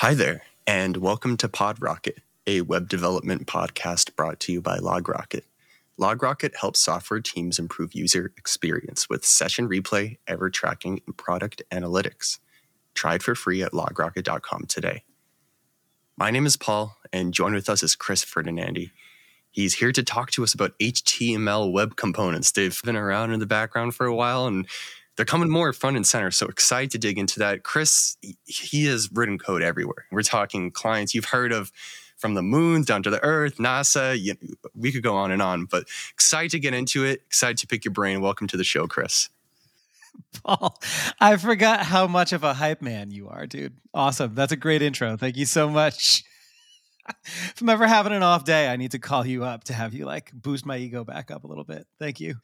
Hi there, and welcome to PodRocket, a web development podcast brought to you by LogRocket. LogRocket helps software teams improve user experience with session replay, error tracking, and product analytics. Try it for free at logrocket.com today. My name is Paul, and join with us is Chris Ferdinandi. He's here to talk to us about HTML web components. They've been around in the background for a while, and they're coming more front and center. So excited to dig into that. Chris, he has written code everywhere. We're talking clients you've heard of from the moon down to the earth, NASA. You, we could go on and on, but excited to get into it. Excited to pick your brain. Welcome to the show, Chris. Paul, I forgot how much of a hype man you are, dude. Awesome. That's a great intro. Thank you so much. if I'm ever having an off day, I need to call you up to have you like boost my ego back up a little bit. Thank you.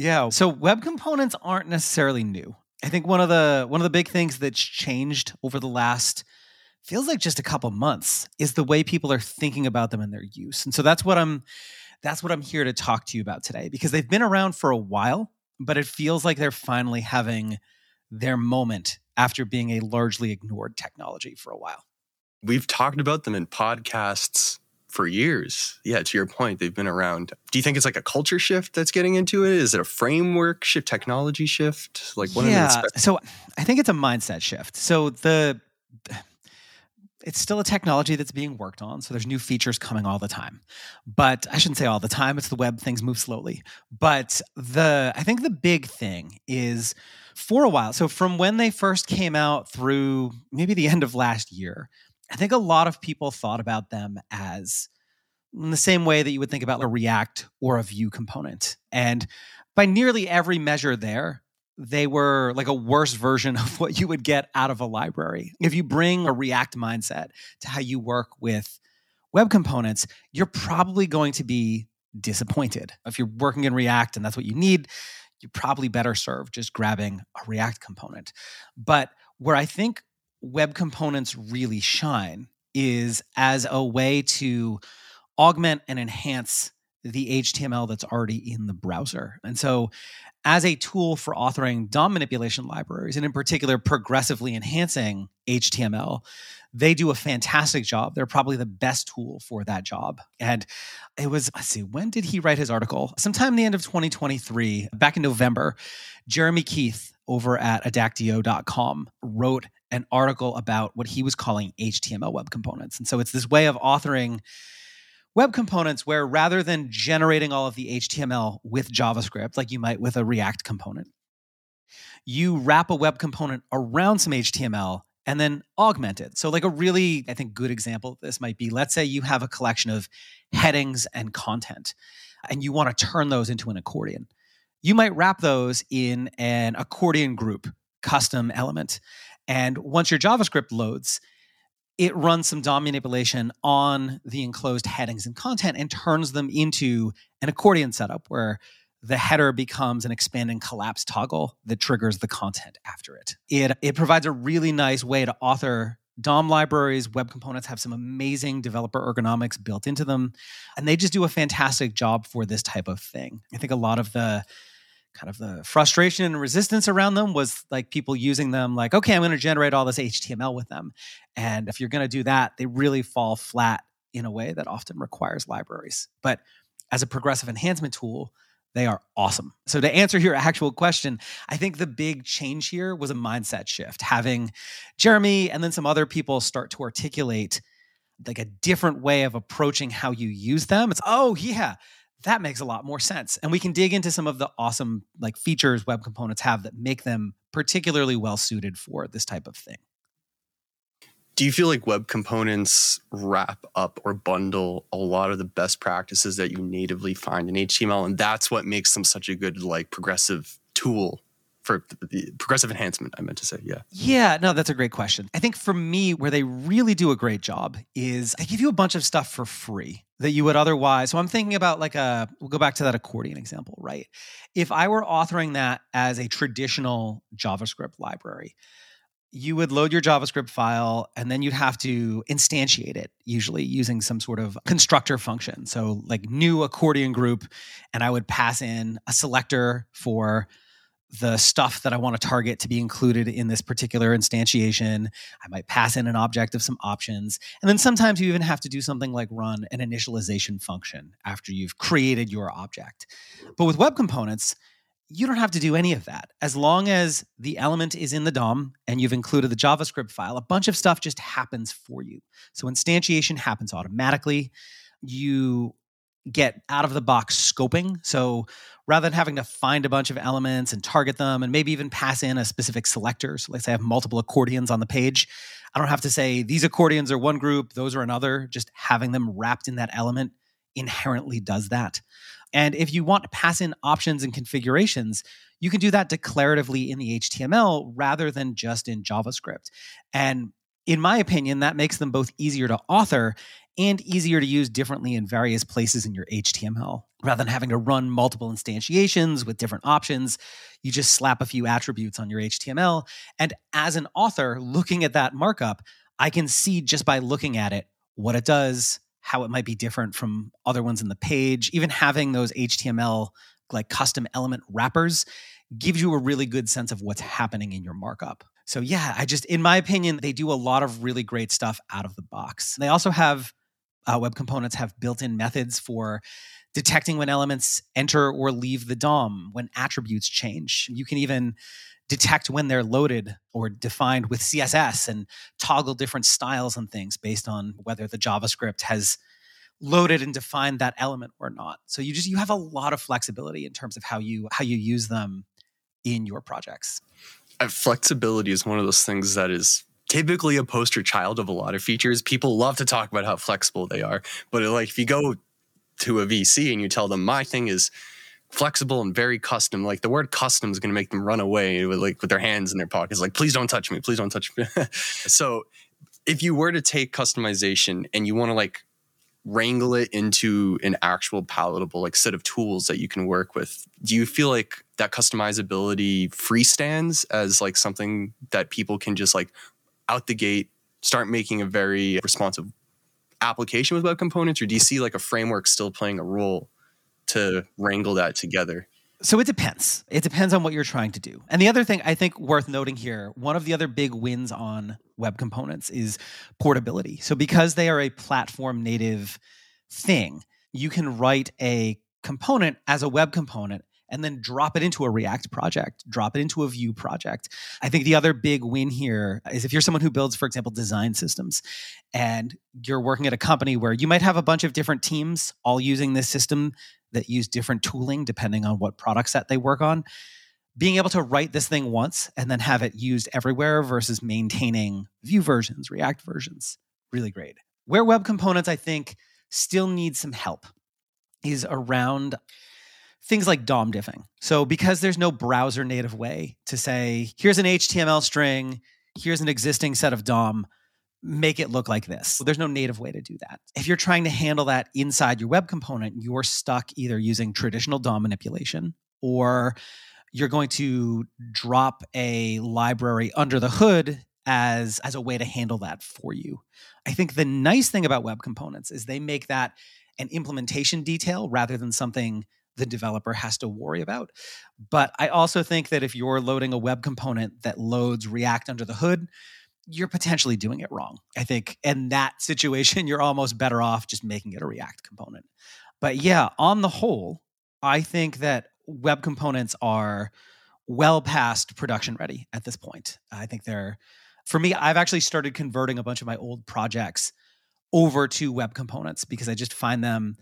Yeah. So web components aren't necessarily new. I think one of the one of the big things that's changed over the last feels like just a couple months is the way people are thinking about them and their use. And so that's what I'm that's what I'm here to talk to you about today because they've been around for a while, but it feels like they're finally having their moment after being a largely ignored technology for a while. We've talked about them in podcasts for years. Yeah, to your point, they've been around. Do you think it's like a culture shift that's getting into it? Is it a framework shift, technology shift? Like what? Yeah. So I think it's a mindset shift. So the it's still a technology that's being worked on. So there's new features coming all the time. But I shouldn't say all the time. It's the web. Things move slowly. But the I think the big thing is for a while. So from when they first came out through maybe the end of last year, I think a lot of people thought about them as in the same way that you would think about a React or a Vue component. And by nearly every measure there, they were like a worse version of what you would get out of a library. If you bring a React mindset to how you work with web components, you're probably going to be disappointed. If you're working in React and that's what you need, you're probably better served just grabbing a React component. But where I think web components really shine is as a way to augment and enhance the HTML that's already in the browser. And so, as a tool for authoring DOM manipulation libraries, and in particular, progressively enhancing HTML, they do a fantastic job. They're probably the best tool for that job. And it was, let's see, when did he write his article? Sometime in the end of 2023, back in November, Jeremy Keith over at adactio.com wrote an article about what he was calling HTML web components. And so it's this way of authoring web components where rather than generating all of the HTML with JavaScript, like you might with a React component, you wrap a web component around some HTML and then augment it. So, like a really, I think, good example of this might be let's say you have a collection of headings and content, and you want to turn those into an accordion. You might wrap those in an accordion group custom element. And once your JavaScript loads, it runs some DOM manipulation on the enclosed headings and content and turns them into an accordion setup where the header becomes an expand and collapse toggle that triggers the content after it. It, it provides a really nice way to author DOM libraries. Web components have some amazing developer ergonomics built into them, and they just do a fantastic job for this type of thing. I think a lot of the kind of the frustration and resistance around them was like people using them like okay i'm going to generate all this html with them. And if you're going to do that they really fall flat in a way that often requires libraries. But as a progressive enhancement tool they are awesome. So to answer your actual question i think the big change here was a mindset shift having jeremy and then some other people start to articulate like a different way of approaching how you use them. It's oh yeah that makes a lot more sense. And we can dig into some of the awesome like features web components have that make them particularly well suited for this type of thing. Do you feel like web components wrap up or bundle a lot of the best practices that you natively find in HTML and that's what makes them such a good like progressive tool for the progressive enhancement i meant to say yeah. Yeah no that's a great question. I think for me where they really do a great job is they give you a bunch of stuff for free that you would otherwise so i'm thinking about like a we'll go back to that accordion example right? If i were authoring that as a traditional javascript library you would load your JavaScript file and then you'd have to instantiate it, usually using some sort of constructor function. So, like new accordion group, and I would pass in a selector for the stuff that I want to target to be included in this particular instantiation. I might pass in an object of some options. And then sometimes you even have to do something like run an initialization function after you've created your object. But with web components, you don't have to do any of that. As long as the element is in the DOM and you've included the JavaScript file, a bunch of stuff just happens for you. So instantiation happens automatically. You get out of the box scoping. So rather than having to find a bunch of elements and target them and maybe even pass in a specific selector, so let's say I have multiple accordions on the page, I don't have to say these accordions are one group, those are another. Just having them wrapped in that element inherently does that. And if you want to pass in options and configurations, you can do that declaratively in the HTML rather than just in JavaScript. And in my opinion, that makes them both easier to author and easier to use differently in various places in your HTML. Rather than having to run multiple instantiations with different options, you just slap a few attributes on your HTML. And as an author looking at that markup, I can see just by looking at it what it does, how it might be different from other ones in the page. Even having those HTML like custom element wrappers gives you a really good sense of what's happening in your markup. So yeah, I just in my opinion they do a lot of really great stuff out of the box. They also have uh, web components have built-in methods for detecting when elements enter or leave the DOM, when attributes change. You can even detect when they're loaded or defined with CSS and toggle different styles and things based on whether the JavaScript has loaded and defined that element or not. So you just you have a lot of flexibility in terms of how you how you use them in your projects. Uh, flexibility is one of those things that is typically a poster child of a lot of features. People love to talk about how flexible they are, but like if you go to a VC and you tell them my thing is flexible and very custom. Like the word custom is going to make them run away with like with their hands in their pockets. Like, please don't touch me. Please don't touch me. so if you were to take customization and you want to like wrangle it into an actual palatable like set of tools that you can work with, do you feel like that customizability freestands as like something that people can just like out the gate start making a very responsive application with web components or do you see like a framework still playing a role to wrangle that together? So it depends. It depends on what you're trying to do. And the other thing I think worth noting here, one of the other big wins on web components is portability. So because they are a platform native thing, you can write a component as a web component and then drop it into a React project, drop it into a Vue project. I think the other big win here is if you're someone who builds, for example, design systems and you're working at a company where you might have a bunch of different teams all using this system that use different tooling depending on what product set they work on. Being able to write this thing once and then have it used everywhere versus maintaining Vue versions, React versions, really great. Where web components, I think, still need some help is around things like DOM diffing. So because there's no browser native way to say, here's an HTML string, here's an existing set of DOM, make it look like this. There's no native way to do that. If you're trying to handle that inside your web component, you're stuck either using traditional DOM manipulation or you're going to drop a library under the hood as as a way to handle that for you. I think the nice thing about web components is they make that an implementation detail rather than something the developer has to worry about. But I also think that if you're loading a web component that loads React under the hood, you're potentially doing it wrong. I think in that situation, you're almost better off just making it a React component. But yeah, on the whole, I think that web components are well past production ready at this point. I think they're, for me, I've actually started converting a bunch of my old projects over to web components because I just find them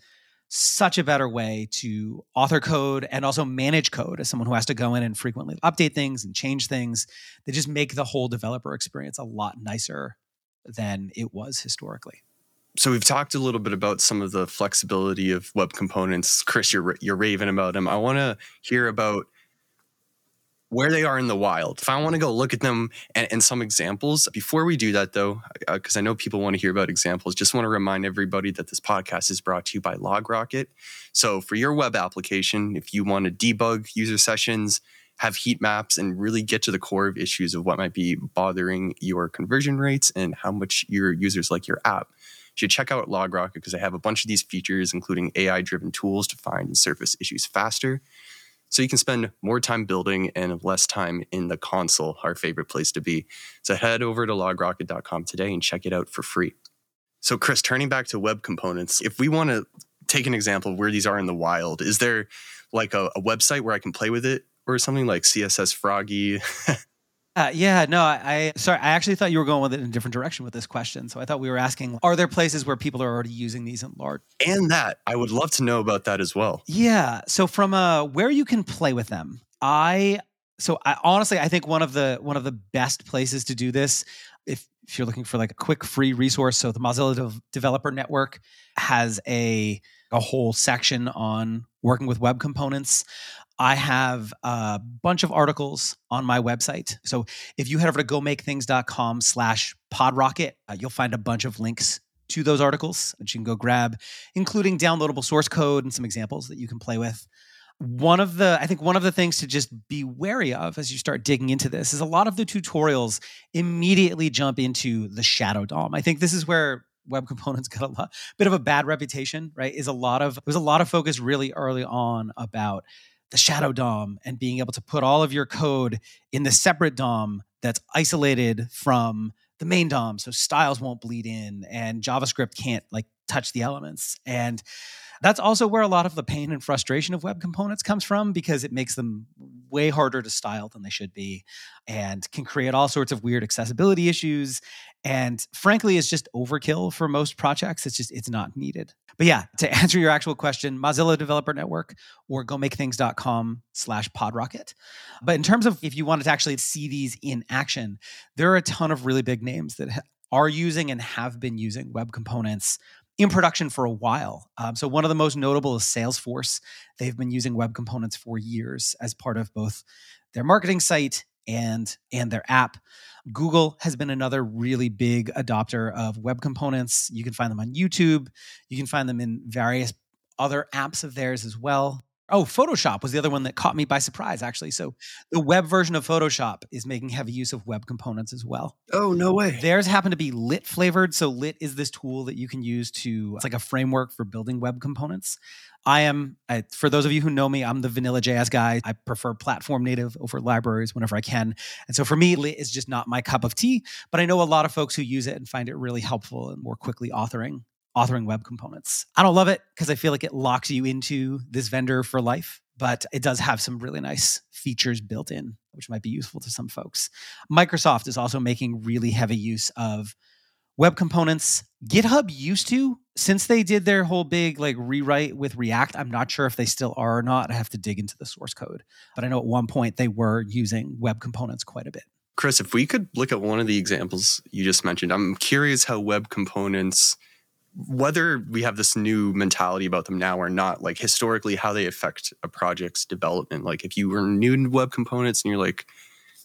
such a better way to author code and also manage code as someone who has to go in and frequently update things and change things. They just make the whole developer experience a lot nicer than it was historically. So we've talked a little bit about some of the flexibility of web components. Chris, you're you're raving about them. I want to hear about where they are in the wild. If I want to go look at them and, and some examples, before we do that though, because uh, I know people want to hear about examples, just want to remind everybody that this podcast is brought to you by LogRocket. So for your web application, if you want to debug user sessions, have heat maps, and really get to the core of issues of what might be bothering your conversion rates and how much your users like your app, you should check out LogRocket because they have a bunch of these features, including AI driven tools to find and surface issues faster so you can spend more time building and less time in the console, our favorite place to be. So head over to logrocket.com today and check it out for free. So, Chris, turning back to web components, if we want to take an example of where these are in the wild, is there like a, a website where I can play with it or something like CSS Froggy? Uh, yeah, no, I, I sorry. I actually thought you were going with it in a different direction with this question. So I thought we were asking: Are there places where people are already using these in large? And that I would love to know about that as well. Yeah. So from uh, where you can play with them, I so I honestly I think one of the one of the best places to do this if if you're looking for like a quick free resource. So the Mozilla De- Developer Network has a a whole section on working with web components. I have a bunch of articles on my website. So if you head over to gomakethings.com slash podrocket, uh, you'll find a bunch of links to those articles that you can go grab, including downloadable source code and some examples that you can play with. One of the, I think one of the things to just be wary of as you start digging into this is a lot of the tutorials immediately jump into the shadow DOM. I think this is where web components got a lot, bit of a bad reputation, right? Is a lot of, there was a lot of focus really early on about the shadow DOM and being able to put all of your code in the separate DOM that's isolated from the main DOM so styles won't bleed in and JavaScript can't like touch the elements. And that's also where a lot of the pain and frustration of web components comes from because it makes them way harder to style than they should be and can create all sorts of weird accessibility issues and frankly is just overkill for most projects. It's just it's not needed. But yeah to answer your actual question mozilla developer network or go make things.com slash podrocket. But in terms of if you wanted to actually see these in action there are a ton of really big names that are using and have been using web components in production for a while. Um, so one of the most notable is Salesforce. They've been using web components for years as part of both their marketing site and and their app. Google has been another really big adopter of web components. You can find them on YouTube. You can find them in various other apps of theirs as well. Oh, Photoshop was the other one that caught me by surprise, actually. So the web version of Photoshop is making heavy use of web components as well. Oh, no way. Theirs happen to be lit flavored. So lit is this tool that you can use to, it's like a framework for building web components. I am, I, for those of you who know me, I'm the vanilla JS guy. I prefer platform native over libraries whenever I can. And so for me, lit is just not my cup of tea, but I know a lot of folks who use it and find it really helpful and more quickly authoring authoring web components. I don't love it because I feel like it locks you into this vendor for life, but it does have some really nice features built in, which might be useful to some folks. Microsoft is also making really heavy use of web components. GitHub used to, since they did their whole big like rewrite with React. I'm not sure if they still are or not. I have to dig into the source code, but I know at one point they were using web components quite a bit. Chris, if we could look at one of the examples you just mentioned, I'm curious how web components whether we have this new mentality about them now or not, like historically, how they affect a project's development. Like if you were new to web components and you're like,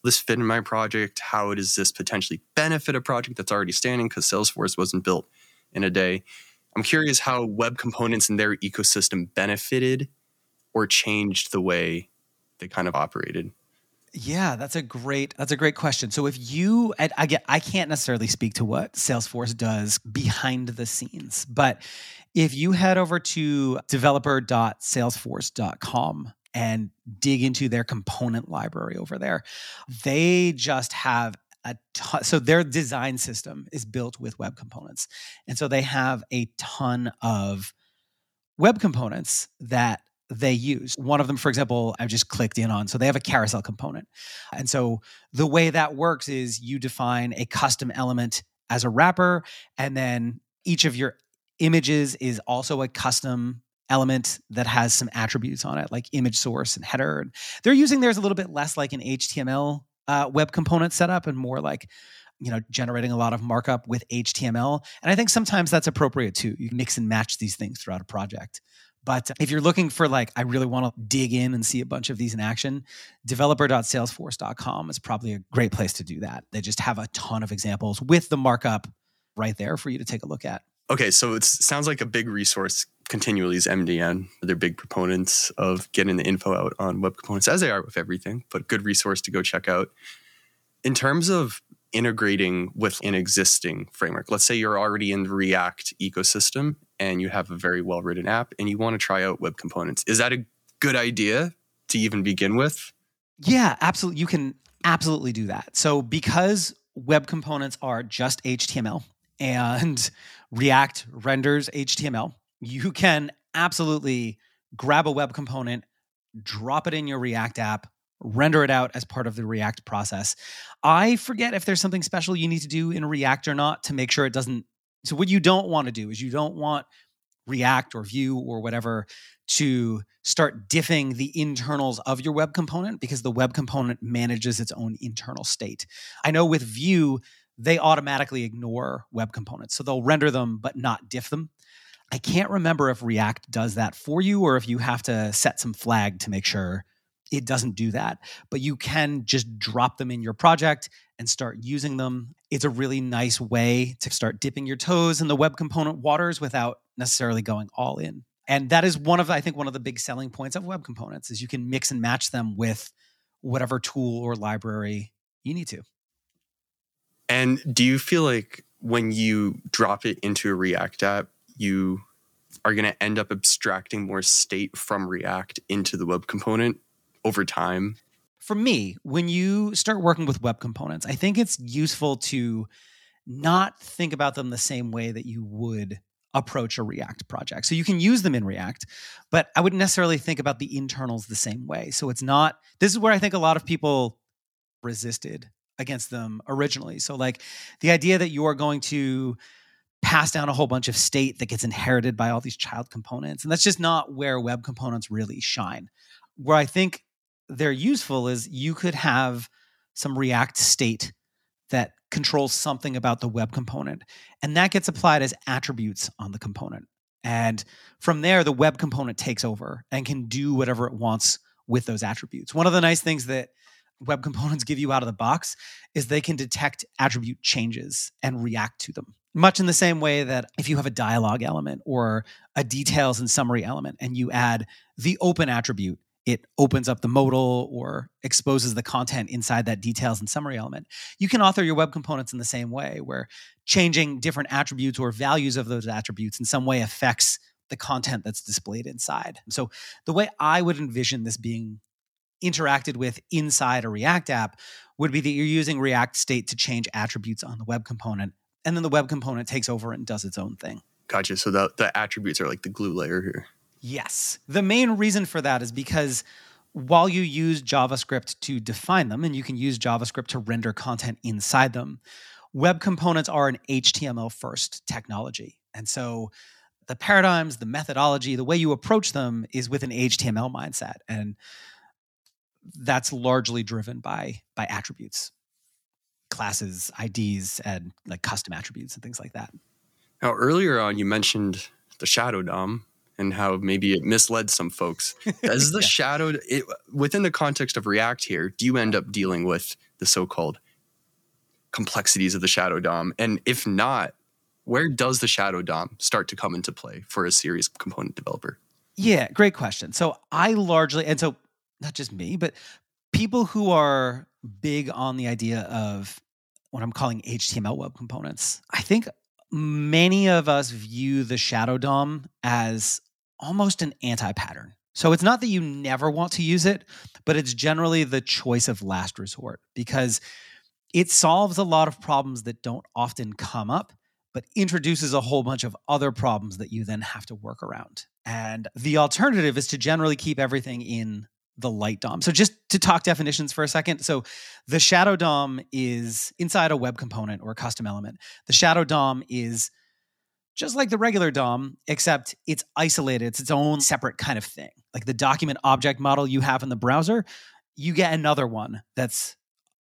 this fit in my project, how does this potentially benefit a project that's already standing because Salesforce wasn't built in a day? I'm curious how web components and their ecosystem benefited or changed the way they kind of operated. Yeah, that's a great that's a great question. So if you I, I get I can't necessarily speak to what Salesforce does behind the scenes, but if you head over to developer.salesforce.com and dig into their component library over there, they just have a ton, so their design system is built with web components. And so they have a ton of web components that they use. One of them, for example, I've just clicked in on. So they have a carousel component. And so the way that works is you define a custom element as a wrapper, and then each of your images is also a custom element that has some attributes on it, like image source and header. And they're using theirs a little bit less like an HTML uh, web component setup and more like you know generating a lot of markup with html and i think sometimes that's appropriate too you mix and match these things throughout a project but if you're looking for like, I really want to dig in and see a bunch of these in action, developer.salesforce.com is probably a great place to do that. They just have a ton of examples with the markup right there for you to take a look at. Okay, so it sounds like a big resource continually is MDN. They're big proponents of getting the info out on web components, as they are with everything, but good resource to go check out. In terms of integrating with an existing framework, let's say you're already in the React ecosystem and you have a very well written app and you want to try out web components. Is that a good idea to even begin with? Yeah, absolutely. You can absolutely do that. So because web components are just HTML and React renders HTML, you can absolutely grab a web component, drop it in your React app, render it out as part of the React process. I forget if there's something special you need to do in React or not to make sure it doesn't. So, what you don't want to do is you don't want React or Vue or whatever to start diffing the internals of your web component because the web component manages its own internal state. I know with Vue, they automatically ignore web components. So they'll render them but not diff them. I can't remember if React does that for you or if you have to set some flag to make sure it doesn't do that. But you can just drop them in your project and start using them. It's a really nice way to start dipping your toes in the web component waters without necessarily going all in. And that is one of I think one of the big selling points of web components is you can mix and match them with whatever tool or library you need to. And do you feel like when you drop it into a React app, you are going to end up abstracting more state from React into the web component over time? For me, when you start working with web components, I think it's useful to not think about them the same way that you would approach a React project. So you can use them in React, but I wouldn't necessarily think about the internals the same way. So it's not, this is where I think a lot of people resisted against them originally. So, like the idea that you are going to pass down a whole bunch of state that gets inherited by all these child components. And that's just not where web components really shine. Where I think they're useful is you could have some React state that controls something about the web component. And that gets applied as attributes on the component. And from there, the web component takes over and can do whatever it wants with those attributes. One of the nice things that web components give you out of the box is they can detect attribute changes and react to them. Much in the same way that if you have a dialogue element or a details and summary element and you add the open attribute, it opens up the modal or exposes the content inside that details and summary element. You can author your web components in the same way, where changing different attributes or values of those attributes in some way affects the content that's displayed inside. So, the way I would envision this being interacted with inside a React app would be that you're using React state to change attributes on the web component, and then the web component takes over and does its own thing. Gotcha. So the, the attributes are like the glue layer here. Yes. The main reason for that is because while you use JavaScript to define them, and you can use JavaScript to render content inside them, web components are an HTML first technology. And so the paradigms, the methodology, the way you approach them is with an HTML mindset. And that's largely driven by by attributes classes ids and like custom attributes and things like that now earlier on you mentioned the shadow dom and how maybe it misled some folks Does the yeah. shadow it, within the context of react here do you end up dealing with the so-called complexities of the shadow dom and if not where does the shadow dom start to come into play for a series component developer yeah great question so i largely and so not just me, but people who are big on the idea of what I'm calling HTML web components. I think many of us view the Shadow DOM as almost an anti pattern. So it's not that you never want to use it, but it's generally the choice of last resort because it solves a lot of problems that don't often come up, but introduces a whole bunch of other problems that you then have to work around. And the alternative is to generally keep everything in the light DOM. So just to talk definitions for a second. So the shadow DOM is inside a web component or a custom element. The shadow DOM is just like the regular DOM, except it's isolated. It's its own separate kind of thing. Like the document object model you have in the browser, you get another one that's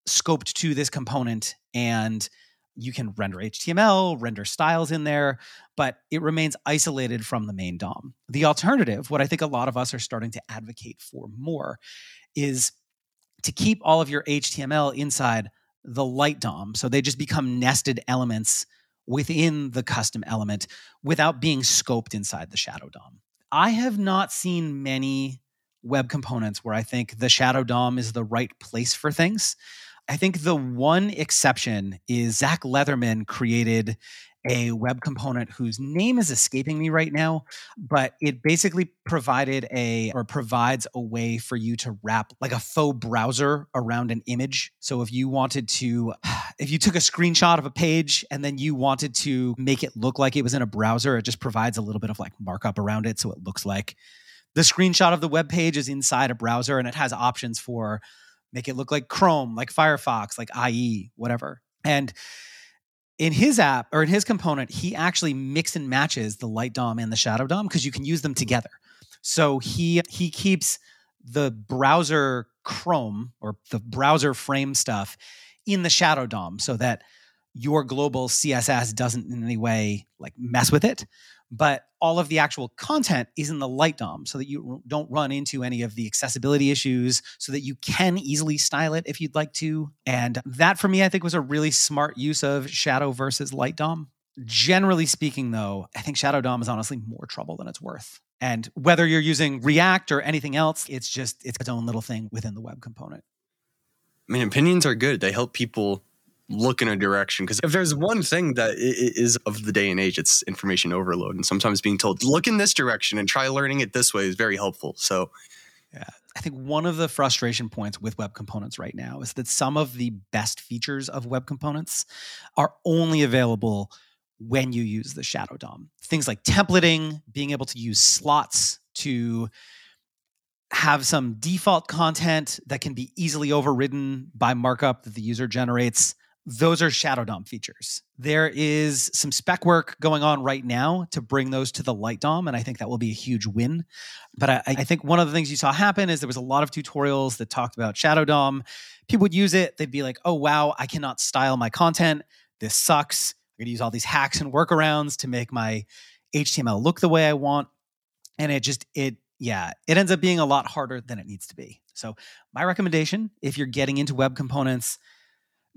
scoped to this component and you can render HTML, render styles in there, but it remains isolated from the main DOM. The alternative, what I think a lot of us are starting to advocate for more, is to keep all of your HTML inside the light DOM. So they just become nested elements within the custom element without being scoped inside the shadow DOM. I have not seen many web components where I think the shadow DOM is the right place for things. I think the one exception is Zach Leatherman created a web component whose name is escaping me right now, but it basically provided a or provides a way for you to wrap like a faux browser around an image. So if you wanted to, if you took a screenshot of a page and then you wanted to make it look like it was in a browser, it just provides a little bit of like markup around it. So it looks like the screenshot of the web page is inside a browser and it has options for make it look like Chrome, like Firefox, like IE, whatever. And in his app or in his component, he actually mix and matches the light DOM and the shadow DOM because you can use them mm-hmm. together. So he he keeps the browser Chrome or the browser frame stuff in the shadow DOM so that your global CSS doesn't in any way like mess with it but all of the actual content is in the light DOM so that you don't run into any of the accessibility issues so that you can easily style it if you'd like to. And that for me, I think was a really smart use of shadow versus light DOM. Generally speaking, though, I think shadow DOM is honestly more trouble than it's worth. And whether you're using React or anything else, it's just it's its own little thing within the web component. I mean, opinions are good. They help people look in a direction because if there's one thing that is of the day and age it's information overload and sometimes being told look in this direction and try learning it this way is very helpful. So yeah. I think one of the frustration points with web components right now is that some of the best features of web components are only available when you use the shadow dom. Things like templating being able to use slots to have some default content that can be easily overridden by markup that the user generates those are Shadow DOM features. There is some spec work going on right now to bring those to the Light DOM, and I think that will be a huge win. But I, I, think one of the things you saw happen is there was a lot of tutorials that talked about Shadow DOM. People would use it, they'd be like, oh, wow, I cannot style my content. This sucks. I'm going to use all these hacks and workarounds to make my HTML look the way I want. And it just, it, yeah, it ends up being a lot harder than it needs to be. So, my recommendation if you're getting into web components,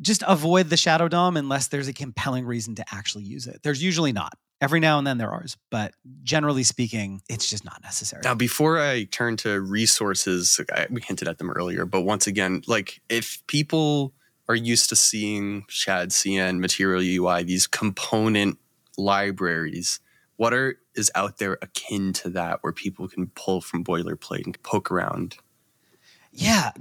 just avoid the shadow DOM unless there's a compelling reason to actually use it. There's usually not. Every now and then there are, but generally speaking, it's just not necessary. Now, before I turn to resources, I, we hinted at them earlier, but once again, like if people are used to seeing shadcn, Material UI, these component libraries, what are is out there akin to that where people can pull from boilerplate and poke around?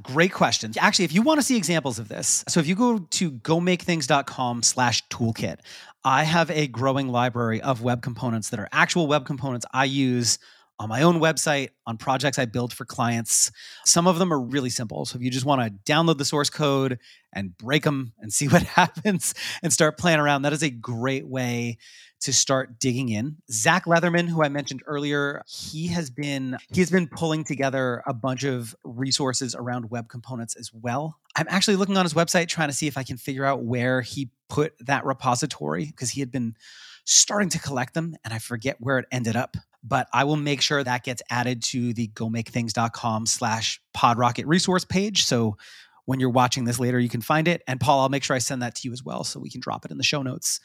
Great question. Actually, if you want to see examples of this, so if you go to gomakethings.com slash toolkit, I have a growing library of web components that are actual web components I use on my own website, on projects I build for clients. Some of them are really simple. So if you just want to download the source code and break them and see what happens and start playing around, that is a great way to start digging in. Zach Leatherman, who I mentioned earlier, he has been he has been pulling together a bunch of resources around web components as well. I'm actually looking on his website trying to see if I can figure out where he put that repository because he had been starting to collect them and I forget where it ended up. But I will make sure that gets added to the gomakethings.com slash podrocket resource page. So when you're watching this later, you can find it. And Paul, I'll make sure I send that to you as well so we can drop it in the show notes.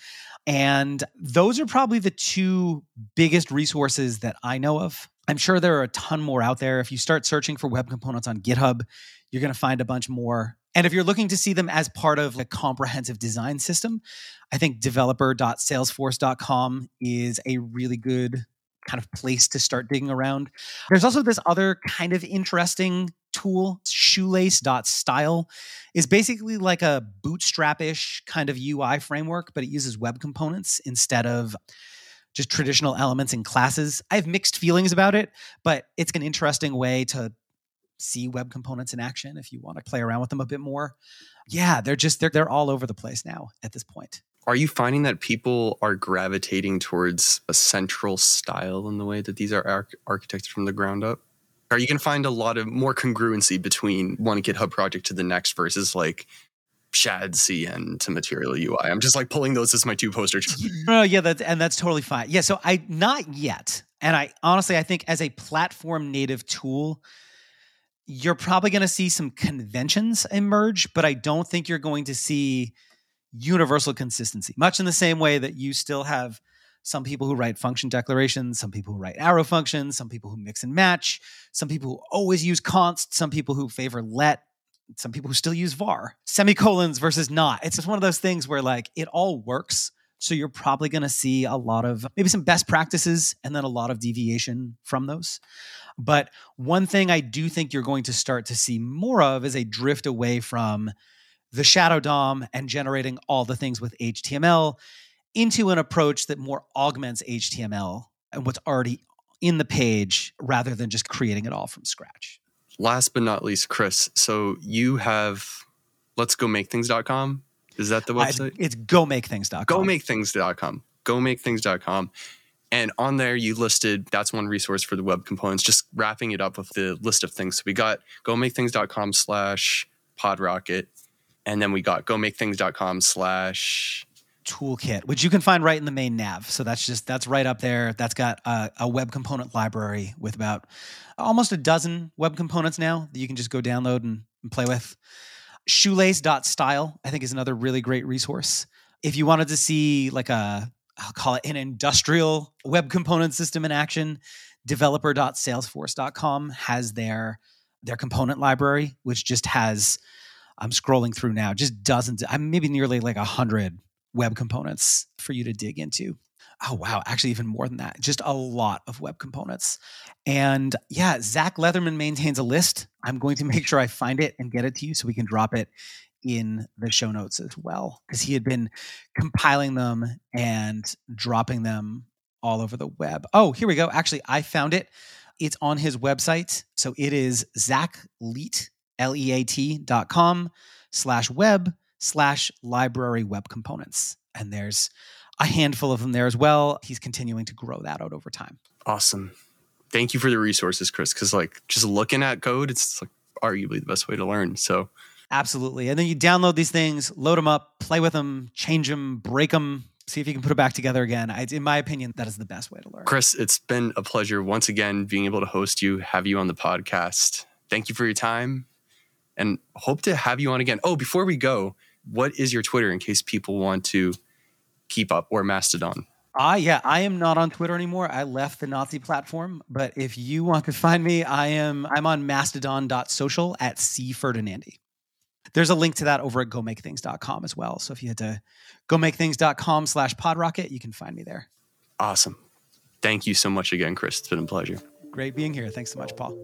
And those are probably the two biggest resources that I know of. I'm sure there are a ton more out there. If you start searching for web components on GitHub, you're going to find a bunch more. And if you're looking to see them as part of a comprehensive design system, I think developer.salesforce.com is a really good kind of place to start digging around. There's also this other kind of interesting tool, shoelace.style, is basically like a bootstrap-ish kind of UI framework, but it uses web components instead of just traditional elements and classes. I have mixed feelings about it, but it's an interesting way to see web components in action if you want to play around with them a bit more. Yeah, they're just they're they're all over the place now at this point. Are you finding that people are gravitating towards a central style in the way that these are arch- architected from the ground up? Are you going to find a lot of more congruency between one GitHub project to the next versus like shadcn to Material UI? I'm just like pulling those as my two posters. no, yeah, that's and that's totally fine. Yeah, so I not yet, and I honestly I think as a platform native tool, you're probably going to see some conventions emerge, but I don't think you're going to see universal consistency, much in the same way that you still have some people who write function declarations, some people who write arrow functions, some people who mix and match, some people who always use const, some people who favor let, some people who still use var, semicolons versus not. It's just one of those things where like it all works So you're probably going to see a lot of maybe some best practices and then a lot of deviation from those. But one thing I do think you're going to start to see more of is a drift away from the shadow DOM and generating all the things with HTML into an approach that more augments HTML and what's already in the page rather than just creating it all from scratch. Last but not least, Chris. So you have let's go make things.com. Is that the website? it's go make things.com. Go make things.com. Go make things.com. And on there, you listed that's one resource for the web components, just wrapping it up with the list of things. So we got go make things.com slash podrocket. And then we got gomakethings.com slash toolkit, which you can find right in the main nav. So that's just that's right up there. That's got a, a, web component library with about almost a dozen web components now that you can just go download and, and play with. Shoelace.style, I think, is another really great resource. If you wanted to see like a I'll call it an industrial web component system in action, developer.salesforce.com has their their component library, which just has I'm scrolling through now, just dozens, I'm maybe nearly like a hundred web components for you to dig into. Oh, wow. Actually, even more than that. Just a lot of web components. And yeah, Zach Leatherman maintains a list. I'm going to make sure I find it and get it to you so we can drop it in the show notes as well. Because he had been compiling them and dropping them all over the web. Oh, here we go. Actually, I found it. It's on his website. So it is Zach Leat, L E A T dot com slash web slash library web components. And there's a handful of them there as well. He's continuing to grow that out over time. Awesome. Thank you for the resources, Chris. Cause like just looking at code, it's like arguably the best way to learn. So absolutely. And then you download these things, load them up, play with them, change them, break them, see if you can put it back together again. I, in my opinion, that is the best way to learn. Chris, it's been a pleasure once again being able to host you, have you on the podcast. Thank you for your time and hope to have you on again. Oh, before we go, what is your Twitter in case people want to keep up or Mastodon? Ah, uh, yeah, I am not on Twitter anymore. I left the Nazi platform, but if you want to find me, I am I'm on mastodon.social at C Ferdinandi. There's a link to that over at gomakethings.com as well. So if you head to gomakethings.com slash podrocket, you can find me there. Awesome. Thank you so much again, Chris. It's been a pleasure. Great being here. Thanks so much, Paul.